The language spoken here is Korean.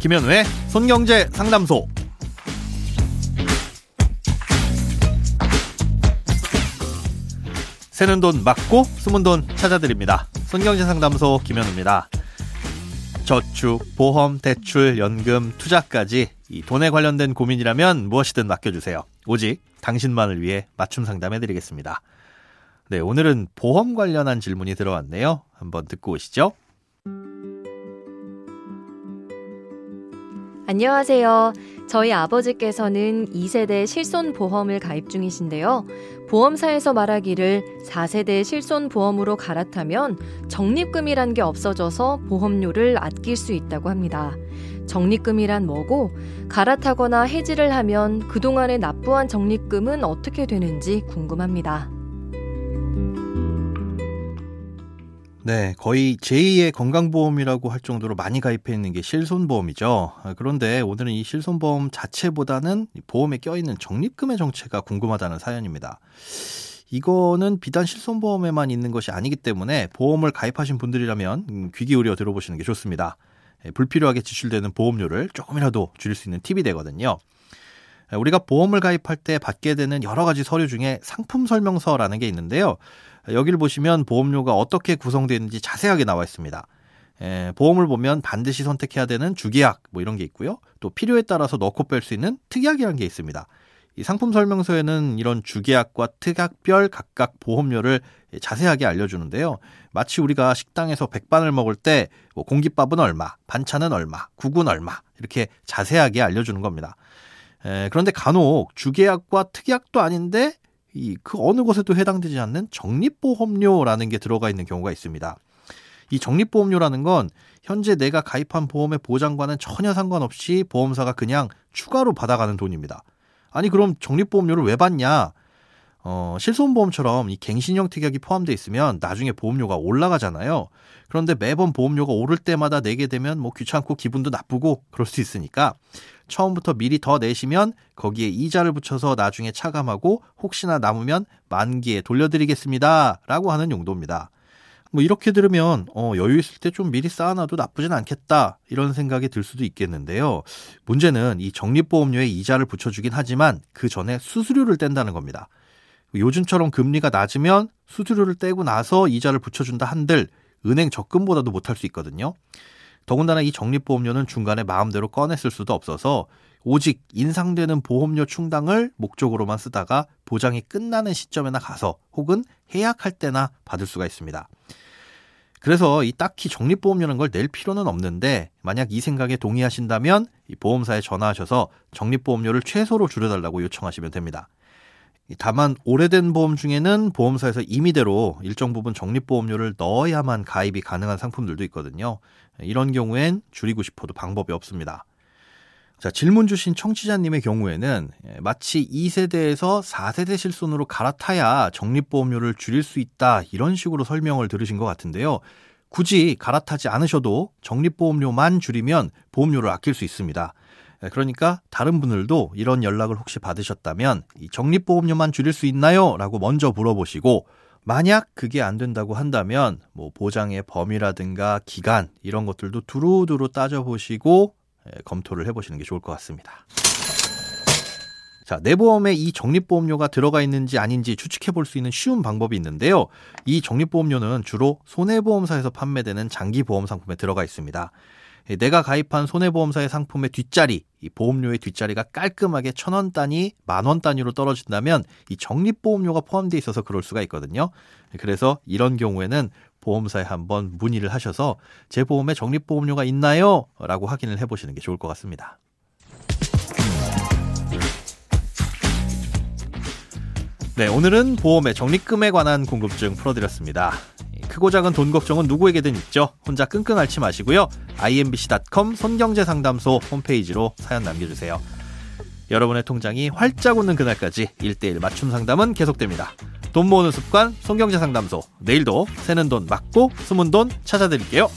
김현우의 손경제 상담소. 새는 돈 막고 숨은 돈 찾아드립니다. 손경제 상담소 김현우입니다. 저축, 보험, 대출, 연금, 투자까지 이 돈에 관련된 고민이라면 무엇이든 맡겨주세요. 오직 당신만을 위해 맞춤 상담해드리겠습니다. 네, 오늘은 보험 관련한 질문이 들어왔네요. 한번 듣고 오시죠. 안녕하세요. 저희 아버지께서는 2세대 실손보험을 가입 중이신데요. 보험사에서 말하기를 4세대 실손보험으로 갈아타면 적립금이란 게 없어져서 보험료를 아낄 수 있다고 합니다. 적립금이란 뭐고 갈아타거나 해지를 하면 그동안에 납부한 적립금은 어떻게 되는지 궁금합니다. 네, 거의 제2의 건강보험이라고 할 정도로 많이 가입해 있는 게 실손보험이죠. 아, 그런데 오늘은 이 실손보험 자체보다는 보험에 껴있는 적립금의 정체가 궁금하다는 사연입니다. 이거는 비단 실손보험에만 있는 것이 아니기 때문에 보험을 가입하신 분들이라면 음, 귀 기울여 들어보시는 게 좋습니다. 예, 불필요하게 지출되는 보험료를 조금이라도 줄일 수 있는 팁이 되거든요. 예, 우리가 보험을 가입할 때 받게 되는 여러 가지 서류 중에 상품 설명서라는 게 있는데요. 여기를 보시면 보험료가 어떻게 구성되는지 자세하게 나와 있습니다. 에, 보험을 보면 반드시 선택해야 되는 주계약 뭐 이런 게 있고요. 또 필요에 따라서 넣고 뺄 수 있는 특약이라는 게 있습니다. 이 상품 설명서에는 이런 주계약과 특약별 각각 보험료를 자세하게 알려주는데요. 마치 우리가 식당에서 백반을 먹을 때 뭐 공깃밥은 얼마, 반찬은 얼마, 국은 얼마 이렇게 자세하게 알려주는 겁니다. 에, 그런데 간혹 주계약과 특약도 아닌데 이 그 어느 것에도 해당되지 않는 적립보험료라는 게 들어가 있는 경우가 있습니다. 이 적립보험료라는 건 현재 내가 가입한 보험의 보장과는 전혀 상관없이 보험사가 그냥 추가로 받아가는 돈입니다. 아니 그럼 적립보험료를 왜 받냐? 어, 실손보험처럼 이 갱신형 특약이 포함되어 있으면 나중에 보험료가 올라가잖아요. 그런데 매번 보험료가 오를 때마다 내게 되면 뭐 귀찮고 기분도 나쁘고 그럴 수 있으니까 처음부터 미리 더 내시면 거기에 이자를 붙여서 나중에 차감하고 혹시나 남으면 만기에 돌려드리겠습니다. 라고 하는 용도입니다. 뭐 이렇게 들으면 어, 여유 있을 때 좀 미리 쌓아놔도 나쁘진 않겠다 이런 생각이 들 수도 있겠는데요. 문제는 이 적립보험료에 이자를 붙여주긴 하지만 그 전에 수수료를 뗀다는 겁니다. 요즘처럼 금리가 낮으면 수수료를 떼고 나서 이자를 붙여준다 한들 은행 적금보다도 못할 수 있거든요. 더군다나 이 적립보험료는 중간에 마음대로 꺼냈을 수도 없어서 오직 인상되는 보험료 충당을 목적으로만 쓰다가 보장이 끝나는 시점에나 가서 혹은 해약할 때나 받을 수가 있습니다. 그래서 이 딱히 적립보험료는 걸 낼 필요는 없는데 만약 이 생각에 동의하신다면 이 보험사에 전화하셔서 적립보험료를 최소로 줄여달라고 요청하시면 됩니다. 다만 오래된 보험 중에는 보험사에서 임의대로 일정 부분 적립보험료를 넣어야만 가입이 가능한 상품들도 있거든요. 이런 경우엔 줄이고 싶어도 방법이 없습니다. 자, 질문 주신 청취자님의 경우에는 마치 2세대에서 4세대 실손으로 갈아타야 적립보험료를 줄일 수 있다 이런 식으로 설명을 들으신 것 같은데요. 굳이 갈아타지 않으셔도 적립보험료만 줄이면 보험료를 아낄 수 있습니다. 예, 그러니까 다른 분들도 이런 연락을 혹시 받으셨다면 이 적립보험료만 줄일 수 있나요? 라고 먼저 물어보시고 만약 그게 안 된다고 한다면 뭐 보장의 범위라든가 기간 이런 것들도 두루두루 따져보시고 예, 검토를 해보시는 게 좋을 것 같습니다. 자, 내 보험에 이 적립보험료가 들어가 있는지 아닌지 추측해 볼 수 있는 쉬운 방법이 있는데요. 이 적립보험료는 주로 손해보험사에서 판매되는 장기보험 상품에 들어가 있습니다. 예, 내가 가입한 손해보험사의 상품의 뒷자리, 이 보험료의 뒷자리가 깔끔하게 천 원 단위, 만 원 단위로 떨어진다면 이 적립보험료가 포함되어 있어서 그럴 수가 있거든요. 그래서 이런 경우에는 보험사에 한번 문의를 하셔서 제 보험에 적립보험료가 있나요? 라고 확인을 해보시는 게 좋을 것 같습니다. 네, 오늘은 보험의 적립금에 관한 궁금증 풀어드렸습니다. 크고 작은 돈 걱정은 누구에게든 있죠. 혼자 끙끙 앓지 마시고요. imbc.com 손경제상담소 홈페이지로 사연 남겨주세요. 여러분의 통장이 활짝 웃는 그날까지 1대1 맞춤 상담은 계속됩니다. 돈 모으는 습관 손경제상담소 내일도 새는 돈 막고 숨은 돈 찾아드릴게요.